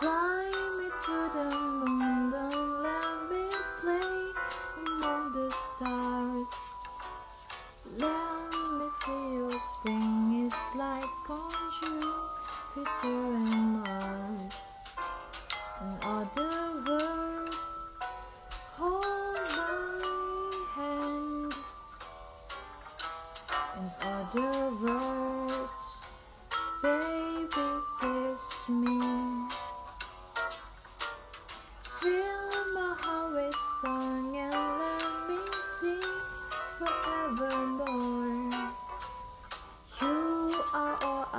Fly me to the moon, don't let me play among the stars. Let me see what spring is like on Jupiter and Mars. In other words, hold my hand. In other words. You are all I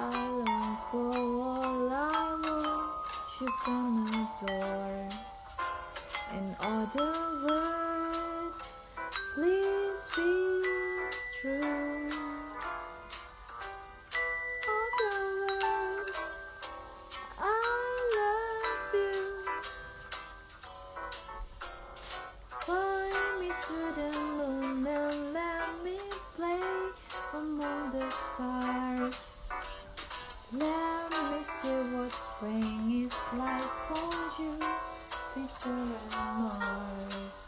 long for, all I worship and adore. And all the words, please be true. All the words, I love you. Me to the what spring is like on Jupiter and Mars.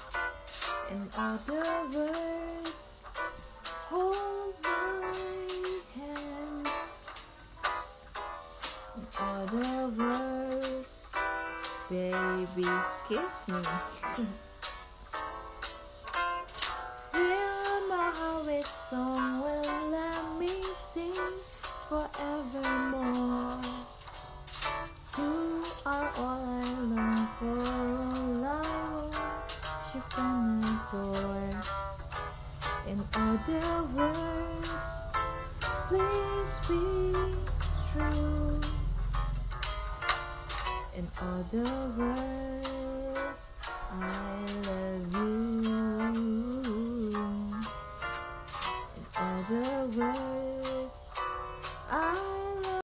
In other words, hold my hand. In other words, baby, kiss me. Fill my heart with song, will let me sing forevermore are all I long for. All I want, worship and adore. In other words, please be true. In other words, I love you. In other words.